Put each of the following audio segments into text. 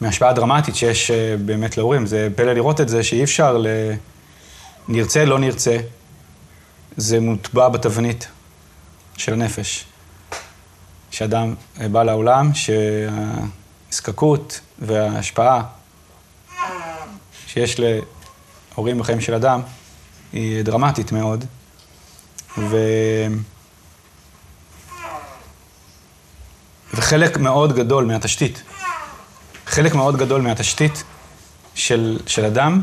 מהשפעה דרמטית שיש אה, באמת להורים. זה פלא לראות את זה, שאי אפשר ל... נרצה, לא נרצה, זה מוטבע בתבנית של הנפש. שאדם בא לעולם, שהנזקקות וההשפעה שיש להורים בחיים של אדם היא דרמטית מאוד. ו... וחלק מאוד גדול מהתשתית, חלק מאוד גדול מהתשתית של, של אדם,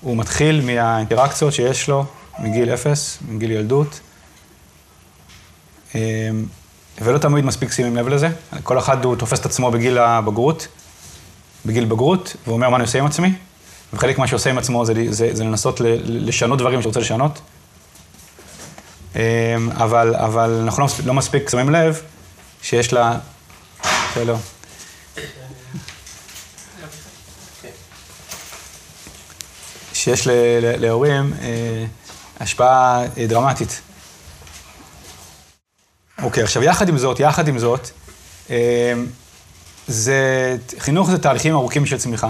הוא מתחיל מהאינטראקציות שיש לו מגיל אפס, מגיל ילדות, אמ, ולא תמיד מספיק שימים לב לזה. כל אחד הוא תופס את עצמו בגיל הבגרות, בגיל בגרות, ואומר מה אני עושה עם עצמי, וחלק מה שעושה עם עצמו זה, זה, זה לנסות לשנות דברים שרוצה לשנות. אמ, אבל, אבל אנחנו לא, לא מספיק שמים לב שיש לה... שלום. שיש להורים אה, השפעה אה, דרמטית. אוקיי, עכשיו יחד עם זאת, יחד עם זאת, אה, זה, חינוך זה תהליכים ארוכים של צמיחה.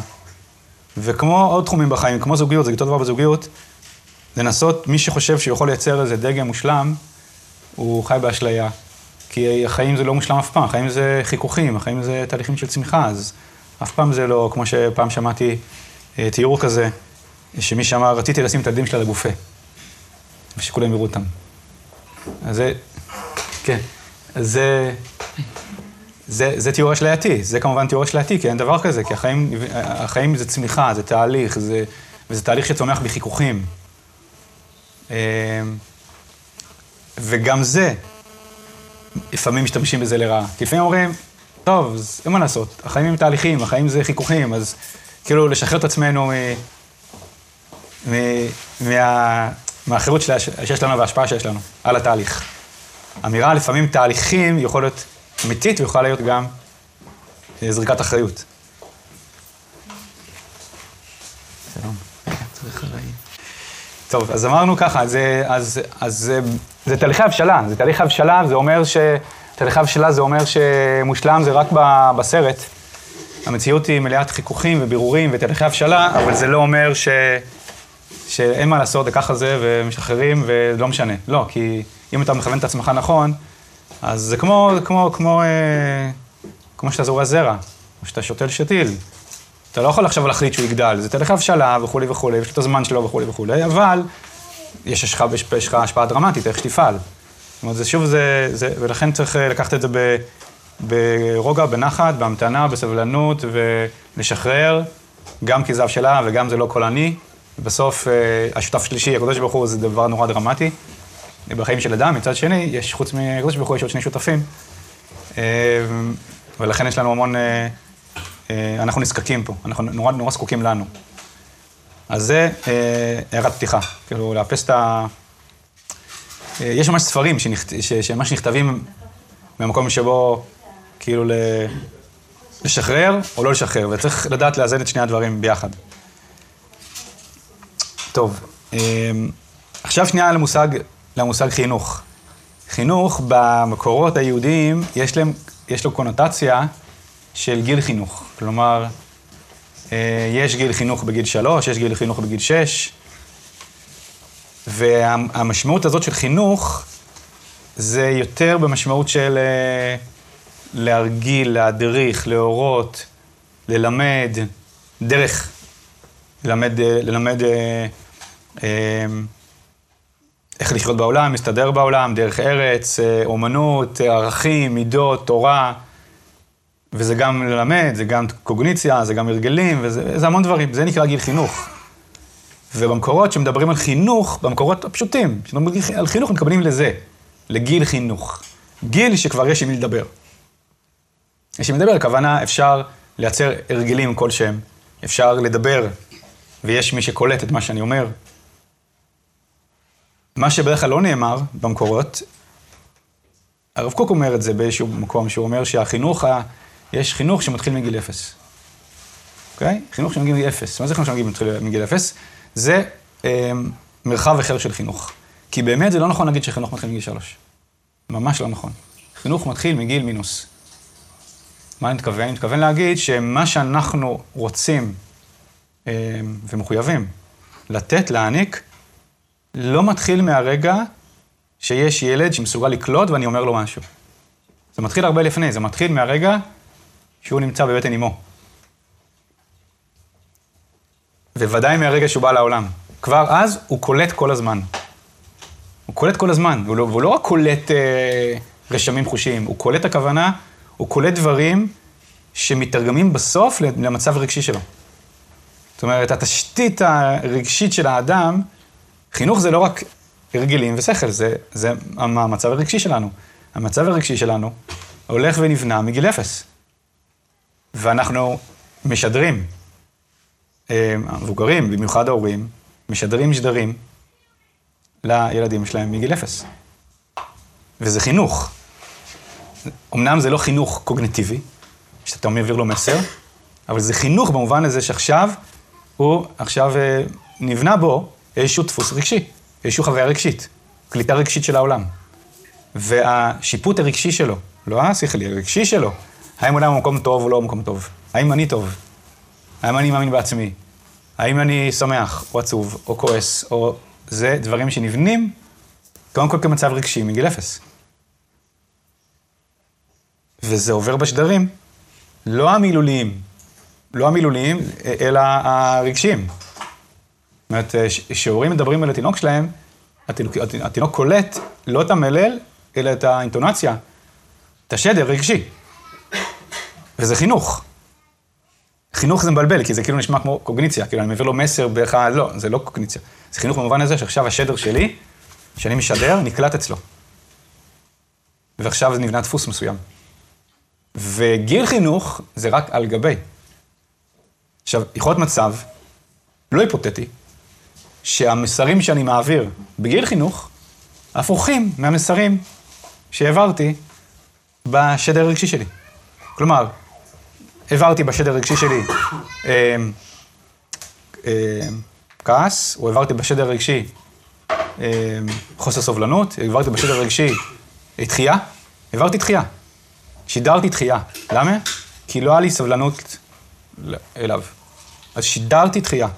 וכמו עוד תחומים בחיים, כמו זוגיות, זה אותו דבר בזוגיות, לנסות, מי שחושב שהוא יכול לייצר איזה דגם מושלם, הוא חי באשליה. כי החיים זה לא מושלם אף פעם, החיים זה חיכוכים, החיים זה תהליכים של צמיחה, אז אף פעם זה לא, כמו שפעם שמעתי תיאור כזה, שמי שאמר, רציתי לשים את הילדים שלה לגופה, ושכולם יראו אותם. אז זה, כן, אז זה, זה, זה תיאור אשלייתי, זה כמובן תיאור אשלייתי, כי אין דבר כזה, כי החיים, החיים זה צמיחה, זה תהליך, זה, וזה תהליך שצומח בחיכוכים. אמ, וגם זה, לפעמים משתמשים בזה לרעה. כי לפעמים אומרים, טוב, אין מה לעשות, החיים הם תהליכים, החיים זה חיכוכים, אז כאילו לשחרר את עצמנו מה, מהחירות שיש לנו וההשפעה שיש לנו על התהליך. אמירה לפעמים תהליכים יכול להיות אמיתית ויכולה להיות גם אה, זריקת אחריות. טוב, אז אמרנו ככה, זה, אז, אז זה, זה תהליכי הבשלה, זה תהליך הבשלה, זה אומר ש... תהליכי הבשלה זה אומר שמושלם זה רק בסרט. המציאות היא מלאת חיכוכים ובירורים ותהליכי הבשלה, אבל זה לא אומר ש... שאין מה לעשות, וככה זה, ומשחררים, ולא משנה. לא, כי אם אתה מכוון את עצמך נכון, אז זה כמו, כמו, כמו, אה, כמו שאתה זורע זרע, או שאתה שותל שתיל. אתה לא יכול עכשיו להחליט שהוא יגדל, זה תהליך הבשלה וכולי וכולי, יש לו את הזמן שלו וכולי וכולי, אבל יש לך, השפעה דרמטית, איך שתפעל. זאת אומרת, זה שוב, זה, זה, ולכן צריך אה, לקחת את זה ב, ברוגע, בנחת, בהמתנה, בסבלנות, ולשחרר, גם כי זה הבשלה וגם זה לא אני. בסוף, אה, השותף השלישי, הקדוש ברוך הוא, זה דבר נורא דרמטי. בחיים של אדם, מצד שני, יש, חוץ מהקדוש ברוך הוא, יש עוד שני שותפים. אה, ולכן יש לנו המון, אה, אנחנו נזקקים פה, אנחנו נורא, נורא זקוקים לנו. אז זה הערת פתיחה, כאילו לאפס את ה... יש ממש ספרים שממש נכתבים במקום שבו, כאילו, לשחרר או לא לשחרר, וצריך לדעת לאזן את שני הדברים ביחד. טוב, אמ, עכשיו שנייה למושג, למושג חינוך. חינוך במקורות היהודיים יש, להם, יש לו קונוטציה של גיל חינוך. כלומר, אה, יש גיל חינוך בגיל שלוש, יש גיל חינוך בגיל שש, והמשמעות הזאת של חינוך זה יותר במשמעות של אה, להרגיל, להדריך, להורות, ללמד, דרך, ללמד, אה, ללמד איך לחיות בעולם, להסתדר בעולם, דרך ארץ, אה, אומנות, ערכים, מידות, תורה, וזה גם ללמד, זה גם קוגניציה, זה גם הרגלים, וזה המון דברים, זה נקרא גיל חינוך. ובמקורות שמדברים על חינוך, במקורות הפשוטים, כשמדברים על חינוך, מתכוונים לזה, לגיל חינוך. גיל שכבר יש עם מי לדבר. יש עם מי לדבר, הכוונה אפשר לייצר הרגלים כלשהם, אפשר לדבר, ויש מי שקולט את מה שאני אומר, מה שבדרך כלל לא נאמר במקורות, הרב קוק אומר את זה באיזשהו מקום, שהוא אומר שהחינוך, ה... יש חינוך שמתחיל מגיל אפס. אוקיי? חינוך שמגיל מגיל אפס. מה זה חינוך שמגיל מגיל אפס? זה אה, מרחב אחר של חינוך. כי באמת זה לא נכון להגיד שחינוך מתחיל מגיל שלוש. ממש לא נכון. חינוך מתחיל מגיל מינוס. מה אני מתכוון? אני מתכוון להגיד שמה שאנחנו רוצים אה, ומחויבים לתת, להעניק, לא מתחיל מהרגע שיש ילד שמסוגל לקלוט ואני אומר לו משהו. זה מתחיל הרבה לפני, זה מתחיל מהרגע שהוא נמצא בבטן אמו. וודאי מהרגע שהוא בא לעולם. כבר אז הוא קולט כל הזמן. הוא קולט כל הזמן, והוא לא, והוא לא רק קולט אה, רשמים חושיים, הוא קולט הכוונה, הוא קולט דברים שמתרגמים בסוף למצב הרגשי שלו. זאת אומרת, התשתית הרגשית של האדם, חינוך זה לא רק הרגלים ושכל, זה, זה המצב הרגשי שלנו. המצב הרגשי שלנו הולך ונבנה מגיל אפס. ואנחנו משדרים, אה, המבוגרים, במיוחד ההורים, משדרים שדרים לילדים שלהם מגיל אפס. וזה חינוך. אמנם זה לא חינוך קוגנטיבי, שאתה מעביר לו מסר, אבל זה חינוך במובן הזה שעכשיו הוא, עכשיו אה, נבנה בו איזשהו דפוס רגשי, איזושהי חוויה רגשית, קליטה רגשית של העולם. והשיפוט הרגשי שלו, לא השכלי, הרגשי שלו, האם עולם הוא מקום טוב או לא מקום טוב? האם אני טוב? האם אני מאמין בעצמי? האם אני שמח, או עצוב, או כועס, או... זה דברים שנבנים, קודם כל כמצב רגשי מגיל אפס. וזה עובר בשדרים, לא המילוליים, לא המילוליים, אלא הרגשיים. זאת אומרת, כשהורים מדברים על התינוק שלהם, התינוק, התינוק קולט לא את המלל, אלא את האינטונציה, את השדר רגשי. וזה חינוך. חינוך זה מבלבל, כי זה כאילו נשמע כמו קוגניציה, כאילו אני מעביר לו מסר באחד, לא, זה לא קוגניציה. זה חינוך במובן הזה שעכשיו השדר שלי, שאני משדר, נקלט אצלו. ועכשיו זה נבנה דפוס מסוים. וגיל חינוך זה רק על גבי. עכשיו, יכול להיות מצב, לא היפותטי, שהמסרים שאני מעביר בגיל חינוך, הפוכים מהמסרים שהעברתי בשדר הרגשי שלי. כלומר, העברתי בשדר הרגשי שלי אה, אה, כעס, או העברתי בשדר הרגשי אה, חוסר סובלנות, העברתי בשדר הרגשי דחייה, העברתי דחייה. שידרתי דחייה. למה? כי לא היה לי סבלנות אליו. אז שידרתי דחייה.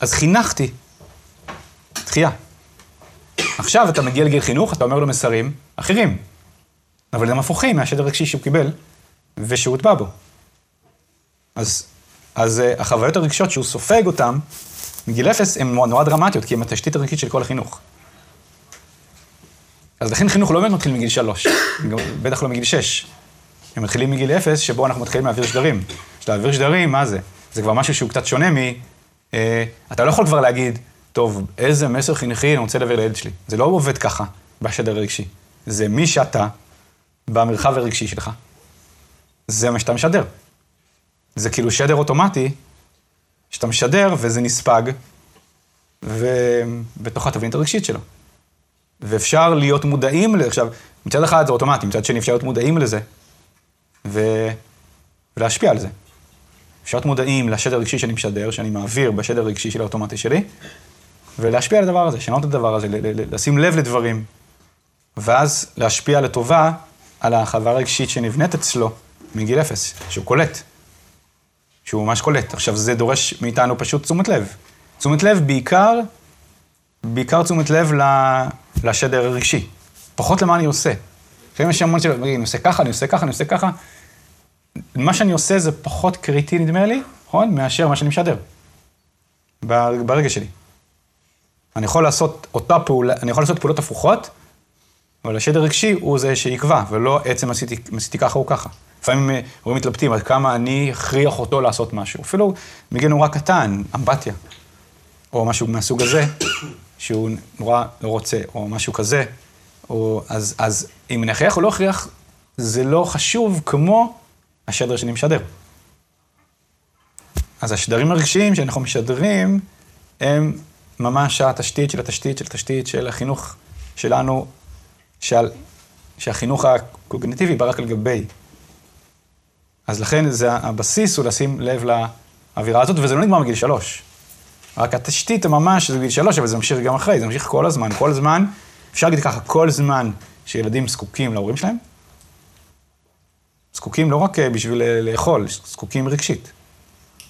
אז חינכתי דחייה. עכשיו אתה מגיע לגיל חינוך, אתה אומר לו מסרים אחרים, אבל הם הפוכים מהשדר הרגשי שהוא קיבל ושהוא הוטבע בו. אז, אז uh, החוויות הרגשות שהוא סופג אותן מגיל אפס הן נורא דרמטיות, כי הן התשתית הרגשית של כל החינוך. אז לכן חינוך לא באמת מתחיל מגיל שלוש, בטח לא מגיל שש. הם מתחילים מגיל אפס, שבו אנחנו מתחילים להעביר שדרים. להעביר שדרים, מה זה? זה כבר משהו שהוא קצת שונה מ... אה, אתה לא יכול כבר להגיד, טוב, איזה מסר חינוכי אני רוצה להעביר לילד שלי. זה לא עובד ככה בשדר הרגשי. זה מי שאתה, במרחב הרגשי שלך, זה מה שאתה משדר. זה כאילו שדר אוטומטי, שאתה משדר וזה נספג, ובתוך התבנית הרגשית שלו. ואפשר להיות מודעים לזה. עכשיו, מצד אחד זה אוטומטי, מצד שני אפשר להיות מודעים לזה, ו... ולהשפיע על זה. אפשר להיות מודעים לשדר הרגשי שאני משדר, שאני מעביר בשדר הרגשי של האוטומטי שלי, ולהשפיע על הדבר הזה, לשנות את הדבר הזה, לשים לב לדברים, ואז להשפיע לטובה על החוויה הרגשית שנבנית אצלו מגיל אפס, שהוא קולט. שהוא ממש קולט. עכשיו, זה דורש מאיתנו פשוט תשומת לב. תשומת לב בעיקר, בעיקר תשומת לב לשדר הרגשי. פחות למה אני עושה. לפעמים יש המון של, אני עושה ככה, אני עושה ככה, אני עושה ככה. מה שאני עושה זה פחות קריטי, נדמה לי, נכון? מאשר מה שאני משדר. ברגע שלי. אני יכול לעשות אותה פעולה, אני יכול לעשות פעולות הפוכות, אבל השדר הרגשי הוא זה שיקבע, ולא עצם עשיתי, עשיתי ככה או ככה. לפעמים אה, הורים מתלבטים עד כמה אני אכריח אותו לעשות משהו. אפילו מגיע נורא קטן, אמבטיה, או משהו מהסוג הזה, שהוא נורא לא רוצה, או משהו כזה, או, אז, אז אם אני אכריח או לא אכריח, זה לא חשוב כמו השדר שאני משדר. אז השדרים הרגשיים שאנחנו משדרים, הם ממש התשתית של התשתית של התשתית של החינוך שלנו, שעל, שהחינוך הקוגניטיבי בא רק על גבי. אז לכן זה הבסיס הוא לשים לב לאווירה הזאת, וזה לא נגמר מגיל שלוש. רק התשתית ממש זה בגיל שלוש, אבל זה ממשיך גם אחרי, זה ממשיך כל הזמן. כל זמן, אפשר להגיד ככה, כל זמן שילדים זקוקים להורים שלהם, זקוקים לא רק בשביל לאכול, זקוקים רגשית.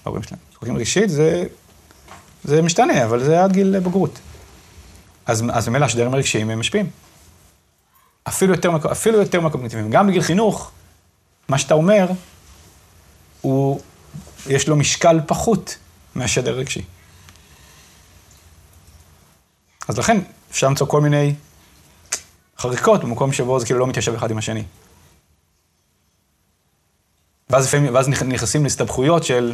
ההורים שלהם. זקוקים רגשית זה, זה משתנה, אבל זה עד גיל בגרות. אז, אז ממילא השדרים הרגשיים הם משפיעים. אפילו יותר, אפילו יותר מהקוגניטיביים. גם בגיל חינוך, מה שאתה אומר, הוא, יש לו משקל פחות מהשדר הרגשי. אז לכן אפשר למצוא כל מיני חריקות במקום שבו זה כאילו לא מתיישב אחד עם השני. ואז ואז נכנסים להסתבכויות של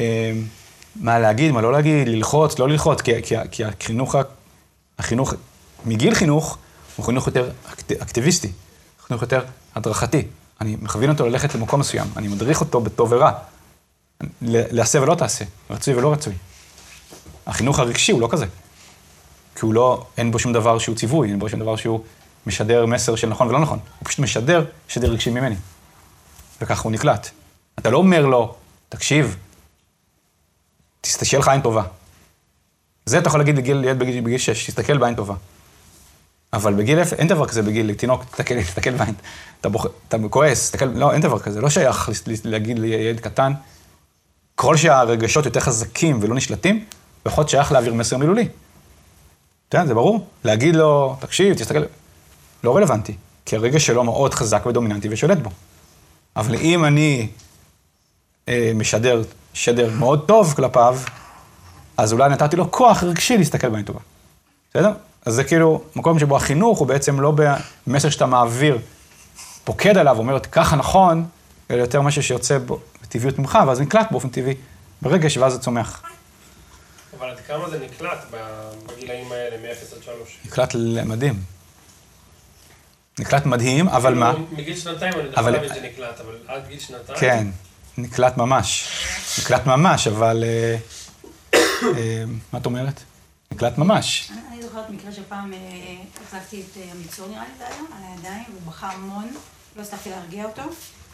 אה, מה להגיד, מה לא להגיד, ללחוץ, לא ללחוץ, כי, כי, כי החינוך, החינוך, מגיל חינוך, הוא חינוך יותר אקט, אקטיביסטי, חינוך יותר הדרכתי. אני מכוון אותו ללכת למקום מסוים, אני מדריך אותו בטוב ורע. לעשה ולא תעשה, רצוי ולא רצוי. החינוך הרגשי הוא לא כזה. כי הוא לא, אין בו שום דבר שהוא ציווי, אין בו שום דבר שהוא משדר מסר של נכון ולא נכון. הוא פשוט משדר שדר רגשי ממני. וככה הוא נקלט. אתה לא אומר לו, תקשיב, תשתשל לך עין טובה. זה אתה יכול להגיד לגיל, ילד בגיל, בגיל 6, תסתכל בעין טובה. אבל בגיל אפס, אין דבר כזה בגיל תינוק, תסתכל, תסתכל בעין. אתה, בוח, אתה כועס, תסתכל, לא, אין דבר כזה, לא שייך להגיד לילד קטן. ככל שהרגשות יותר חזקים ולא נשלטים, להיות שייך להעביר מסר מילולי. כן, זה ברור. להגיד לו, תקשיב, תסתכל, לא רלוונטי, כי הרגש שלו מאוד חזק ודומיננטי ושולט בו. אבל אם אני משדר שדר מאוד טוב כלפיו, אז אולי נתתי לו כוח רגשי להסתכל בעין טובה. בסדר? אז זה כאילו מקום שבו החינוך הוא בעצם לא במסר שאתה מעביר, פוקד עליו, אומר, ככה נכון, אלא יותר משהו שיוצא בטבעיות ממך, ואז נקלט באופן טבעי ברגש, ואז זה צומח. אבל עד כמה זה נקלט בגילאים האלה, מ-0 עד 3? נקלט מדהים. נקלט מדהים, אבל מה? מגיל שנתיים אני יכול להבין שזה נקלט, אבל עד גיל שנתיים? כן, נקלט ממש. נקלט ממש, אבל... אה, אה, מה את אומרת? נקלט ממש. אני זוכרת מקרה שפעם אה, החזקתי את המצור, נראה לי זה היה, על הידיים, והוא בכה המון, לא הצלחתי להרגיע אותו,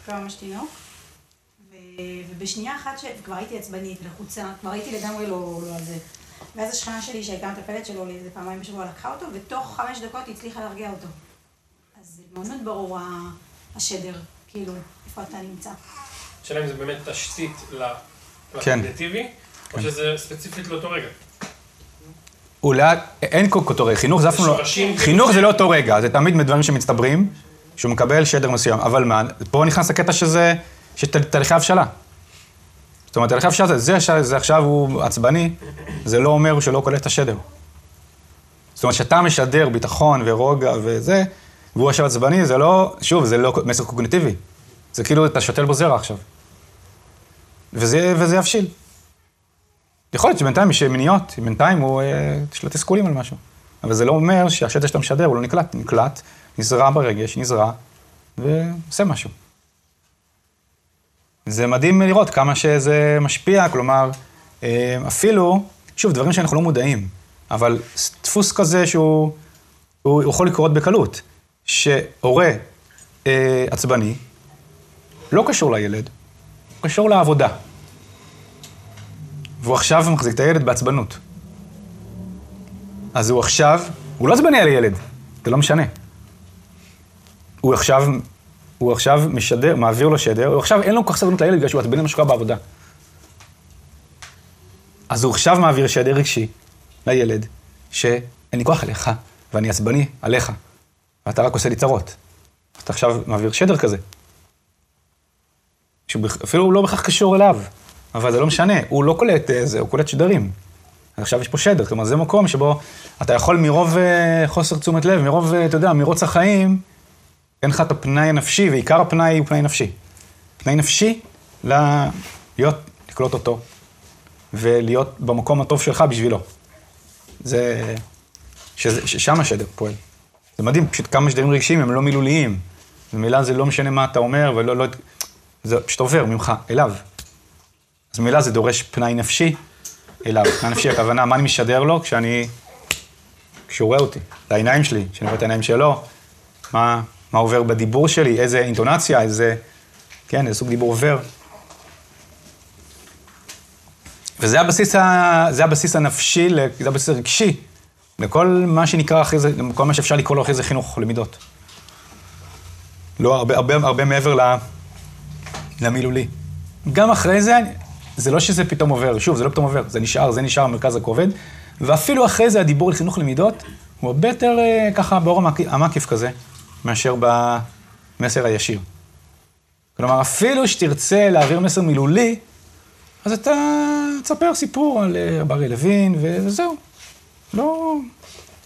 כבר ממש תינוק. ובשנייה אחת, כבר הייתי עצבנית, לחוצה, כבר הייתי לגמרי לא, לא על זה. ואז השכנה שלי, שהייתה מטפלת שלו לאיזה פעמיים בשבוע, לקחה אותו, ותוך חמש דקות היא הצליחה להרגיע אותו. אז מאוד מאוד ברור השדר, כאילו, איפה אתה נמצא. השאלה אם זה באמת תשתית לקוגניטיבי, כן. או שזה ספציפית לאותו רגע. אולי, אין אותו רגע, חינוך זה אף פעם לא, חינוך זה לא אותו רגע, זה תמיד מדברים שמצטברים, שהוא מקבל שדר מסוים, אבל מה, פה נכנס הקטע שזה, שתהליכי הבשלה. זאת אומרת, תהליכי הבשלה, זה, זה עכשיו הוא עצבני, זה לא אומר שהוא לא קולט את השדר. זאת אומרת, שאתה משדר ביטחון ורוגע וזה, והוא עכשיו עצבני, זה לא, שוב, זה לא מסר קוגניטיבי. זה כאילו, אתה שותל בו זרע עכשיו. וזה, וזה יבשיל. יכול להיות שבינתיים יש מיניות, בינתיים הוא, אה, יש לו תסכולים על משהו. אבל זה לא אומר שהשטח שאתה משדר הוא לא נקלט, נקלט, נזרע ברגש, נזרע, ועושה משהו. זה מדהים לראות כמה שזה משפיע, כלומר, אה, אפילו, שוב, דברים שאנחנו לא מודעים, אבל דפוס כזה שהוא הוא יכול לקרות בקלות, שהורה אה, עצבני, לא קשור לילד, הוא קשור לעבודה. והוא עכשיו מחזיק את הילד בעצבנות. אז הוא עכשיו, הוא לא עצבני על הילד, זה לא משנה. הוא עכשיו, הוא עכשיו משדר, מעביר לו שדר, הוא עכשיו אין לו כל כך סבלנות לילד בגלל שהוא עצבני שקורה בעבודה. אז הוא עכשיו מעביר שדר רגשי לילד, שאין לי כוח אליך, ואני עצבני עליך, ואתה רק עושה לי צרות. אתה עכשיו מעביר שדר כזה. שאפילו לא בהכרח קשור אליו, אבל זה לא משנה, הוא לא קולט אה, זה, הוא קולט שדרים. עכשיו יש פה שדר, כלומר זה מקום שבו אתה יכול מרוב uh, חוסר תשומת לב, מרוב, uh, אתה יודע, מרוץ החיים, אין לך את הפנאי הנפשי, ועיקר הפנאי הוא פנאי נפשי. פנאי נפשי, להיות, לקלוט אותו, ולהיות במקום הטוב שלך בשבילו. זה, ששם השדר פועל. זה מדהים, פשוט כמה שדרים רגשיים הם לא מילוליים. במילה זה לא משנה מה אתה אומר, ולא, לא, זה פשוט עובר ממך אליו. אז במילה זה דורש פנאי נפשי אליו. פנאי נפשי, הכוונה, מה אני משדר לו כשאני, כשהוא רואה אותי, לעיניים שלי, כשאני רואה את העיניים שלו, מה, מה עובר בדיבור שלי, איזה אינטונציה, איזה, כן, איזה סוג דיבור עובר. וזה הבסיס, ה, זה הבסיס הנפשי, זה הבסיס הרגשי, לכל מה שנקרא אחרי זה, לכל מה שאפשר לקרוא לו אחרי זה חינוך למידות. לא, הרבה, הרבה, הרבה מעבר למילולי. גם אחרי זה, זה לא שזה פתאום עובר, שוב, זה לא פתאום עובר, זה נשאר, זה נשאר מרכז הכובד, ואפילו אחרי זה הדיבור על חינוך למידות הוא הרבה יותר אה, ככה באור המקיף כזה, מאשר במסר הישיר. כלומר, אפילו שתרצה להעביר מסר מילולי, אז אתה תספר סיפור על רב אריה לוין, וזהו. לא...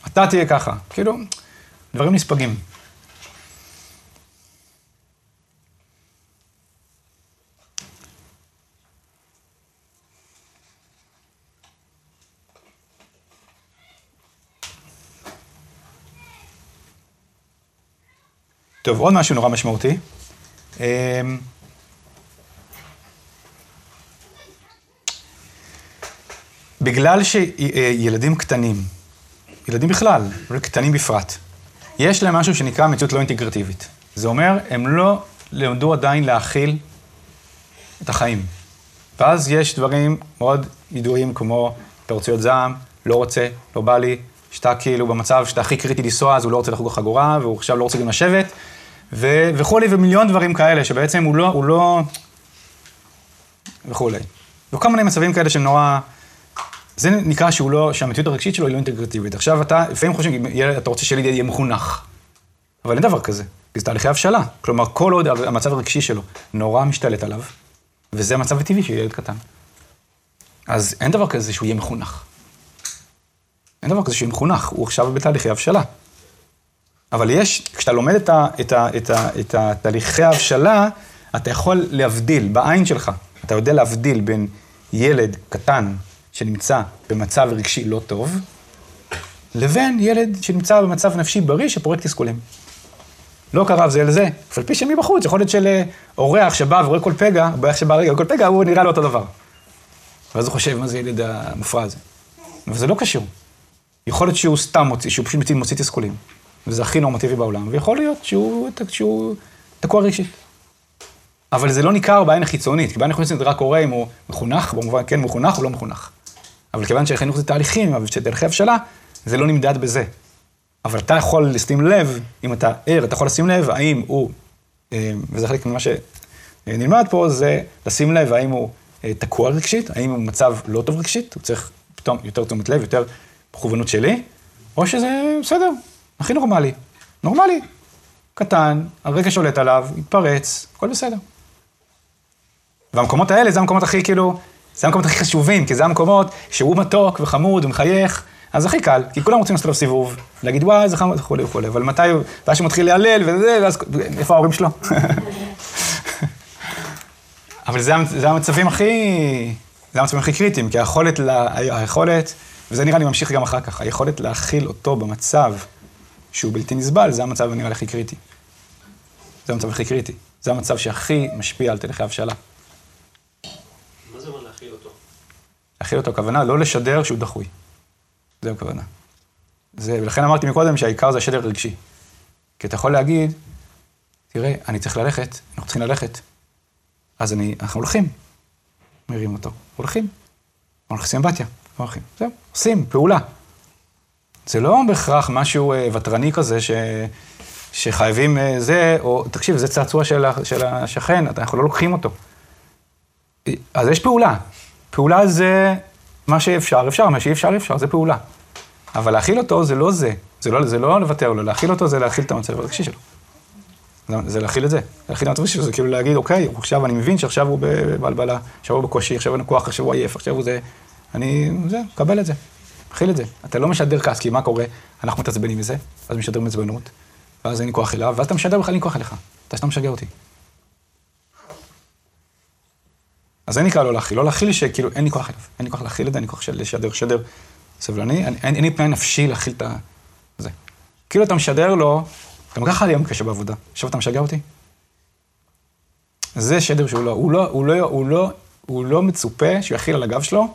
אתה תהיה ככה. כאילו, דברים נספגים. טוב, עוד משהו נורא משמעותי. אמ, בגלל שילדים קטנים, ילדים בכלל, וקטנים בפרט, יש להם משהו שנקרא מציאות לא אינטגרטיבית. זה אומר, הם לא למדו עדיין להכיל את החיים. ואז יש דברים מאוד ידועים כמו פרצויות זעם, לא רוצה, לא בא לי, שאתה כאילו במצב שאתה הכי קריטי לנסוע, אז הוא לא רוצה לחגור חגורה, והוא עכשיו לא רוצה גם לשבת, ו- וכולי, ומיליון דברים כאלה, שבעצם הוא לא, הוא לא... וכולי. וכל מיני מצבים כאלה שהם נורא... זה נקרא שהוא לא, שהמציאות הרגשית שלו היא לא אינטגרטיבית. עכשיו אתה, לפעמים חושבים, אתה רוצה שילד יהיה מחונך. אבל אין דבר כזה, כי זה תהליכי הבשלה. כלומר, כל עוד המצב הרגשי שלו נורא משתלט עליו, וזה המצב הטבעי של ילד קטן. אז אין דבר כזה שהוא יהיה מחונך. אין דבר כזה שהוא יהיה מחונך, הוא עכשיו בתהליכי הבשלה. אבל יש, כשאתה לומד את, ה, את, ה, את, ה, את התהליכי ההבשלה, אתה יכול להבדיל בעין שלך, אתה יודע להבדיל בין ילד קטן שנמצא במצב רגשי לא טוב, לבין ילד שנמצא במצב נפשי בריא שפורק תסכולים. לא קרב זה לזה, אף על פי שמבחוץ, יכול להיות של אורח שבא ורואה כל פגע, באיך שבא רגע, כל פגע הוא נראה לו אותו דבר. ואז הוא חושב, מה זה ילד המופרע הזה? אבל זה לא קשור. יכול להיות שהוא סתם מוציא, שהוא פשוט מוציא תסכולים. וזה הכי נורמטיבי בעולם, ויכול להיות שהוא, שהוא תקוע רגשית. אבל זה לא ניכר בעין החיצונית, כי בעין החיצונית רק קורה אם הוא מחונך, במובן כן מחונך או לא מחונך. אבל כיוון שחינוך זה תהליכים, אבל שתהליכי הבשלה, זה לא נמדד בזה. אבל אתה יכול לשים לב, אם אתה ער, אתה יכול לשים לב האם הוא, אה, וזה חלק ממה שנלמד פה, זה לשים לב האם הוא אה, תקוע רגשית, האם הוא במצב לא טוב רגשית, הוא צריך פתאום יותר תשומת לב, יותר מכוונות שלי, או שזה בסדר, הכי נורמלי. נורמלי. קטן, הרגע שולט עליו, התפרץ, הכל בסדר. והמקומות האלה זה המקומות הכי כאילו, זה המקומות הכי חשובים, כי זה המקומות שהוא מתוק וחמוד ומחייך, אז הכי קל, כי כולם רוצים לעשות לו סיבוב, להגיד וואי, איזה חמוד וכולי וכולי, אבל מתי, מתי שהוא מתחיל להלל וזה, ואז איפה ההורים שלו? אבל זה, זה המצבים הכי, זה המצבים הכי קריטיים, כי היכולת, היכולת, וזה נראה לי ממשיך גם אחר כך, היכולת להכיל אותו במצב שהוא בלתי נסבל, זה המצב הנראה הכי קריטי. זה המצב הכי קריטי. זה המצב שהכי משפיע על תהליכי הבשלה. מה זה אומר להכיל אותו? להכיל אותו, הכוונה לא לשדר שהוא דחוי. זה הכוונה. זה, ולכן אמרתי מקודם שהעיקר זה השדר הרגשי. כי אתה יכול להגיד, תראה, אני צריך ללכת, אנחנו צריכים ללכת. אז אני, אנחנו הולכים. מרים אותו, הולכים. אנחנו עושים אמבטיה, הולכים. זהו, עושים, פעולה. זה לא בהכרח משהו אה, ותרני כזה, ש... שחייבים אה, זה, או תקשיב, זה צעצוע של, של השכן, אנחנו לא לוקחים אותו. אז יש פעולה. פעולה זה מה שאפשר, אפשר, מה שאי אפשר, אפשר, זה פעולה. אבל להכיל אותו זה לא זה, זה לא, זה לא לוותר לו, להכיל אותו זה להכיל את המצב הרגשי שלו. זה, להכיל את זה, להכיל את המצב שלו, זה כאילו להגיד, אוקיי, עכשיו אני מבין שעכשיו הוא בבלבלה, עכשיו הוא בקושי, עכשיו הוא נקוח, עכשיו הוא עייף, עכשיו הוא זה, אני, זה, קבל את זה. מכיל את זה. אתה לא משדר כעס, כי מה קורה? אנחנו מתעצבנים מזה, אז משדר מעצבנות, ואז אין לי כוח אליו, ואז אתה משדר בכלל אין לי כוח אליך. אתה סתם משגע אותי. אז זה נקרא לא להכיל. לא להכיל שכאילו אין לי כוח אליו. אין לי כוח להכיל את זה, אין לי כוח לשדר, שדר סבלני, אין, לי פנאי נפשי להכיל את זה. כאילו אתה משדר לו, גם ככה לי יום קשה בעבודה. עכשיו אתה משגע אותי? זה שדר שהוא לא, הוא לא, הוא לא, הוא לא, הוא לא מצופה שהוא יכיל על הגב שלו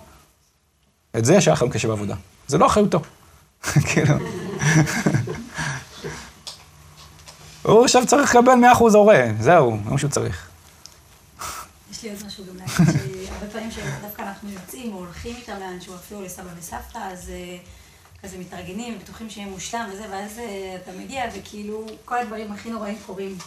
את זה שהיה לכם קשה בעבודה. זה לא אחריותו. כאילו. הוא עכשיו צריך לקבל 100% הורה, זהו, זה מה שהוא צריך. יש לי עוד משהו גם להגיד, שהרבה פעמים שדווקא אנחנו יוצאים או הולכים איתם לאנשהו, אפילו לסבא וסבתא, אז אה, כזה מתארגנים, בטוחים שהם מושלם וזה, ואז אה, אתה מגיע וכאילו כל הדברים הכי נוראים קורים.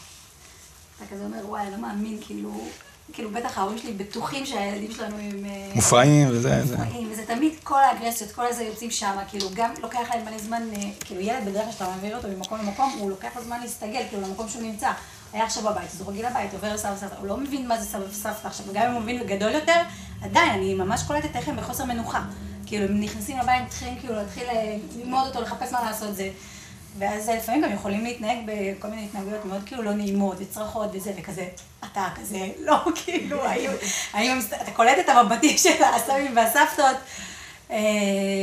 אתה כזה אומר, וואי, אני לא מאמין, כאילו, כאילו, בטח ההורים שלי בטוחים שהילדים שלנו הם... אה, מופרעים וזה, זה. מופרעים, וזה תמיד כל האגרסיות, כל הזה יוצאים שם, כאילו, גם לוקח להם מלא זמן, אה, כאילו, ילד בדרך כלל שאתה מעביר אותו ממקום למקום, הוא לוקח לו זמן להסתגל, כאילו, למקום שהוא נמצא. היה עכשיו בבית, אז הוא רגיל לבית, עובר לסבא וסבתא, הוא לא מבין מה זה סבא וסבתא עכשיו, וגם אם הוא מבין וגדול יותר, עדיין, אני ממש קולטת איך הם בחוסר מנוחה. כאילו, הם נכנסים לבית, מתחילים כאילו להתחיל אה, ללמוד אותו, לחפש מה לעשות זה. ואז לפעמים גם יכולים להתנהג בכל מיני התנהגויות מאוד כאילו לא נעימות וצרחות וזה, וכזה, אתה כזה, לא, כאילו, האם, אתה קולט את המבטים של הסבים והסבתות, אה,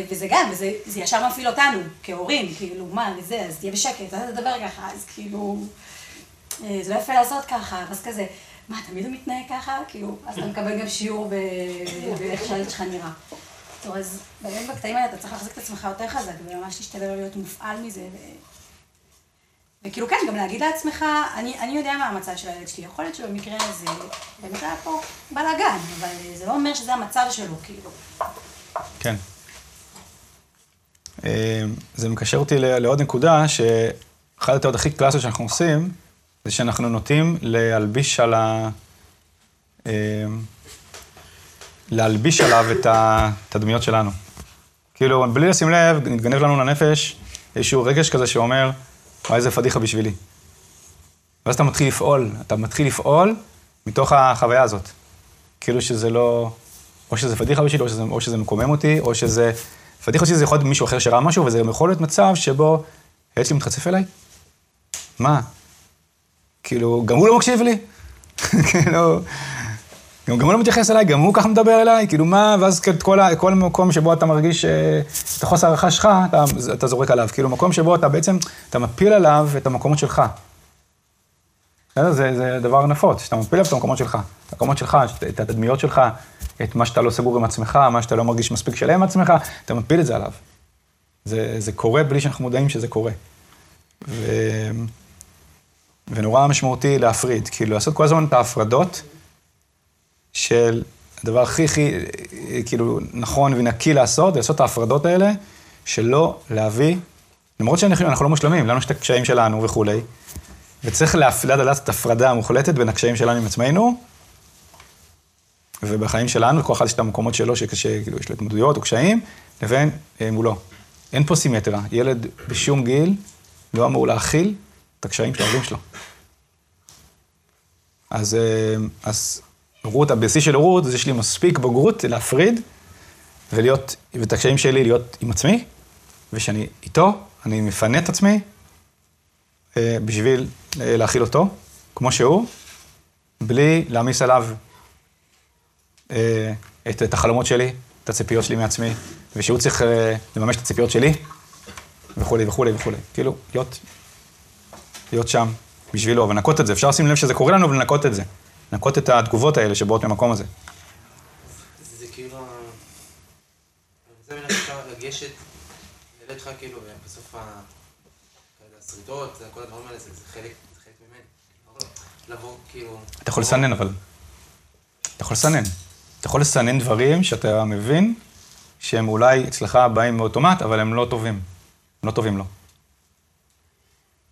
וזה גם, וזה זה ישר מפעיל אותנו, כהורים, כאילו, מה, וזה, אז תהיה בשקט, אל תדבר ככה, אז כאילו, אה, זה לא יפה לעשות ככה, אז כזה, מה, תמיד הוא מתנהג ככה? כאילו, אז אתה מקבל גם שיעור באיך שהילד שלך נראה. טוב, אז באמת בקטעים האלה אתה צריך להחזיק את עצמך יותר חזק, וממש להשתדל לא להיות מופעל מזה. ו... וכאילו כן, גם להגיד לעצמך, אני, אני יודע מה המצב של הילד שלי, יכול להיות שבמקרה הזה באמת היה פה בלאגן, אבל זה לא אומר שזה המצב שלו, כאילו. כן. אה, זה מקשר אותי לעוד נקודה, שאחת הטעות הכי קלאסיות שאנחנו עושים, זה שאנחנו נוטים להלביש על ה... להלביש עליו את הדמויות שלנו. כאילו, בלי לשים לב, מתגנב לנו לנפש איזשהו רגש כזה שאומר, וואי, איזה פדיחה בשבילי. ואז אתה מתחיל לפעול, אתה מתחיל לפעול מתוך החוויה הזאת. כאילו שזה לא, או שזה פדיחה בשבילי, או שזה, או שזה מקומם אותי, או שזה... פדיחה בשבילי זה יכול להיות מישהו אחר שראה משהו, וזה גם יכול להיות מצב שבו הילד שלי מתחצף אליי. מה? כאילו, גם הוא לא מקשיב לי? כאילו... גם, גם הוא לא מתייחס אליי, גם הוא ככה מדבר אליי, כאילו מה, ואז כל, כל מקום שבו אתה מרגיש אה, את החוסר הערכה שלך, אתה, אתה זורק עליו. כאילו, מקום שבו אתה בעצם, אתה מפיל עליו את המקומות שלך. זה, זה דבר נפוץ, שאתה מפיל עליו את המקומות שלך. את המקומות שלך, את התדמיות שלך, את מה שאתה לא סגור עם עצמך, מה שאתה לא מרגיש מספיק שלם עם עצמך, אתה מפיל את זה עליו. זה, זה קורה בלי שאנחנו מודעים שזה קורה. ו... ונורא משמעותי להפריד, כאילו לעשות כל הזמן את ההפרדות. של הדבר הכי הכי, כאילו, נכון ונקי לעשות, לעשות את ההפרדות האלה, שלא להביא, למרות שאנחנו לא מושלמים, לנו יש את הקשיים שלנו וכולי, וצריך לדעת לדעת את ההפרדה המוחלטת בין הקשיים שלנו עם עצמנו, ובחיים שלנו, לכל אחד יש את המקומות שלו שקשה, כאילו, יש לו התמודדויות או קשיים, לבין אה, מולו. אין פה סימטרה. ילד בשום גיל לא אמור להכיל את הקשיים של ההורים שלו. אז, אה, אז רות, הבסיס של רות זה שיש לי מספיק בגרות להפריד ולהיות, ואת הקשיים שלי להיות עם עצמי, ושאני איתו, אני מפנה את עצמי אה, בשביל אה, להכיל אותו, כמו שהוא, בלי להעמיס עליו אה, את, את החלומות שלי, את הציפיות שלי מעצמי, ושהוא צריך אה, לממש את הציפיות שלי, וכולי וכולי וכולי. כאילו, להיות, להיות שם בשבילו, ולנקות את זה. אפשר לשים לב שזה קורה לנו ולנקות את זה. לנקות את התגובות האלה שבאות מהמקום הזה. זה כאילו... זה מן אפשר לגשת, ילד לך כאילו, בסוף השריטות, כל הדברים האלה, זה חלק ממני. לבוא כאילו... אתה יכול לסנן אבל. אתה יכול לסנן. אתה יכול לסנן דברים שאתה מבין שהם אולי אצלך באים מאוטומט, אבל הם לא טובים. הם לא טובים לו.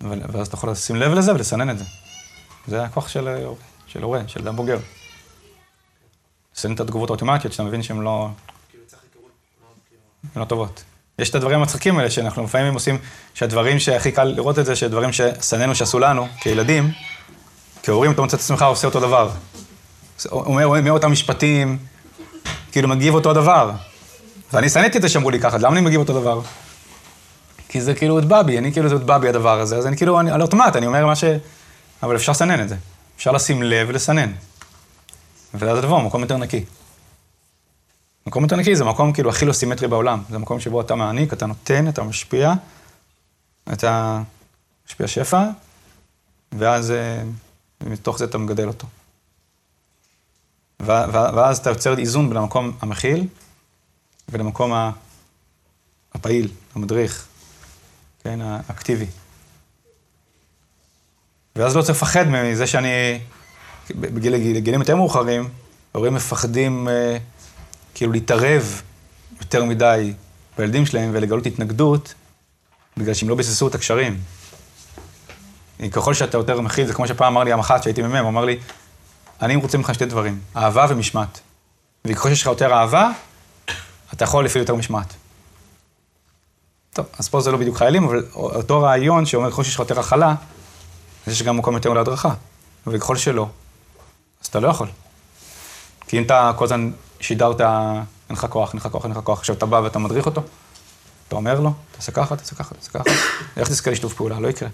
ואז אתה יכול לשים לב לזה ולסנן את זה. זה הכוח של הורה. של הורה, של אדם בוגר. לסיים את התגובות האוטומטיות, שאתה מבין שהן לא... כאילו כאילו... לא טובות. יש את הדברים המצחיקים האלה, שאנחנו לפעמים עושים, שהדברים שהכי קל לראות את זה, שדברים ששנאנו שעשו לנו, כילדים, כהורים, אתה מוצא את עצמך עושה אותו דבר. אומר, אומר אותם משפטים, כאילו מגיב אותו דבר. ואני שנאתי את זה שאמרו לי ככה, למה אני מגיב אותו דבר? כי זה כאילו את בבי, אני כאילו זה את בבי הדבר הזה, אז אני כאילו, אני, על אוטומט, אני אומר מה ש... אבל אפשר לסנן את זה. אפשר לשים לב ולסנן. ואז לבוא מקום יותר נקי. מקום יותר נקי זה מקום כאילו הכי לא סימטרי בעולם. זה מקום שבו אתה מעניק, אתה נותן, אתה משפיע, אתה משפיע שפע, ואז אה, מתוך זה אתה מגדל אותו. ואז אתה יוצר איזון בין המקום המכיל ולמקום הפעיל, המדריך, כן, האקטיבי. ואז לא צריך לפחד מזה שאני, בגילים יותר מאוחרים, הורים מפחדים אה, כאילו להתערב יותר מדי בילדים שלהם ולגלות התנגדות, בגלל שהם לא ביססו את הקשרים. ככל שאתה יותר מכיל, זה כמו שפעם אמר לי המח"ט שהייתי מ"מ, הוא אמר לי, אני רוצה ממך שתי דברים, אהבה ומשמעת. וככל שיש לך יותר אהבה, אתה יכול לפעיל יותר משמעת. טוב, אז פה זה לא בדיוק חיילים, אבל אותו רעיון שאומר, ככל שיש לך יותר הכלה, יש גם מקום יותר להדרכה. וככל שלא, אז אתה לא יכול. כי אם אתה כל הזמן שידרת, אין לך כוח, אין לך כוח, אין לך כוח, עכשיו אתה בא ואתה מדריך אותו, אתה אומר לו, תעשה ככה, תעשה ככה, תעשה ככה, איך תזכה לשיתוף פעולה? לא יקרה.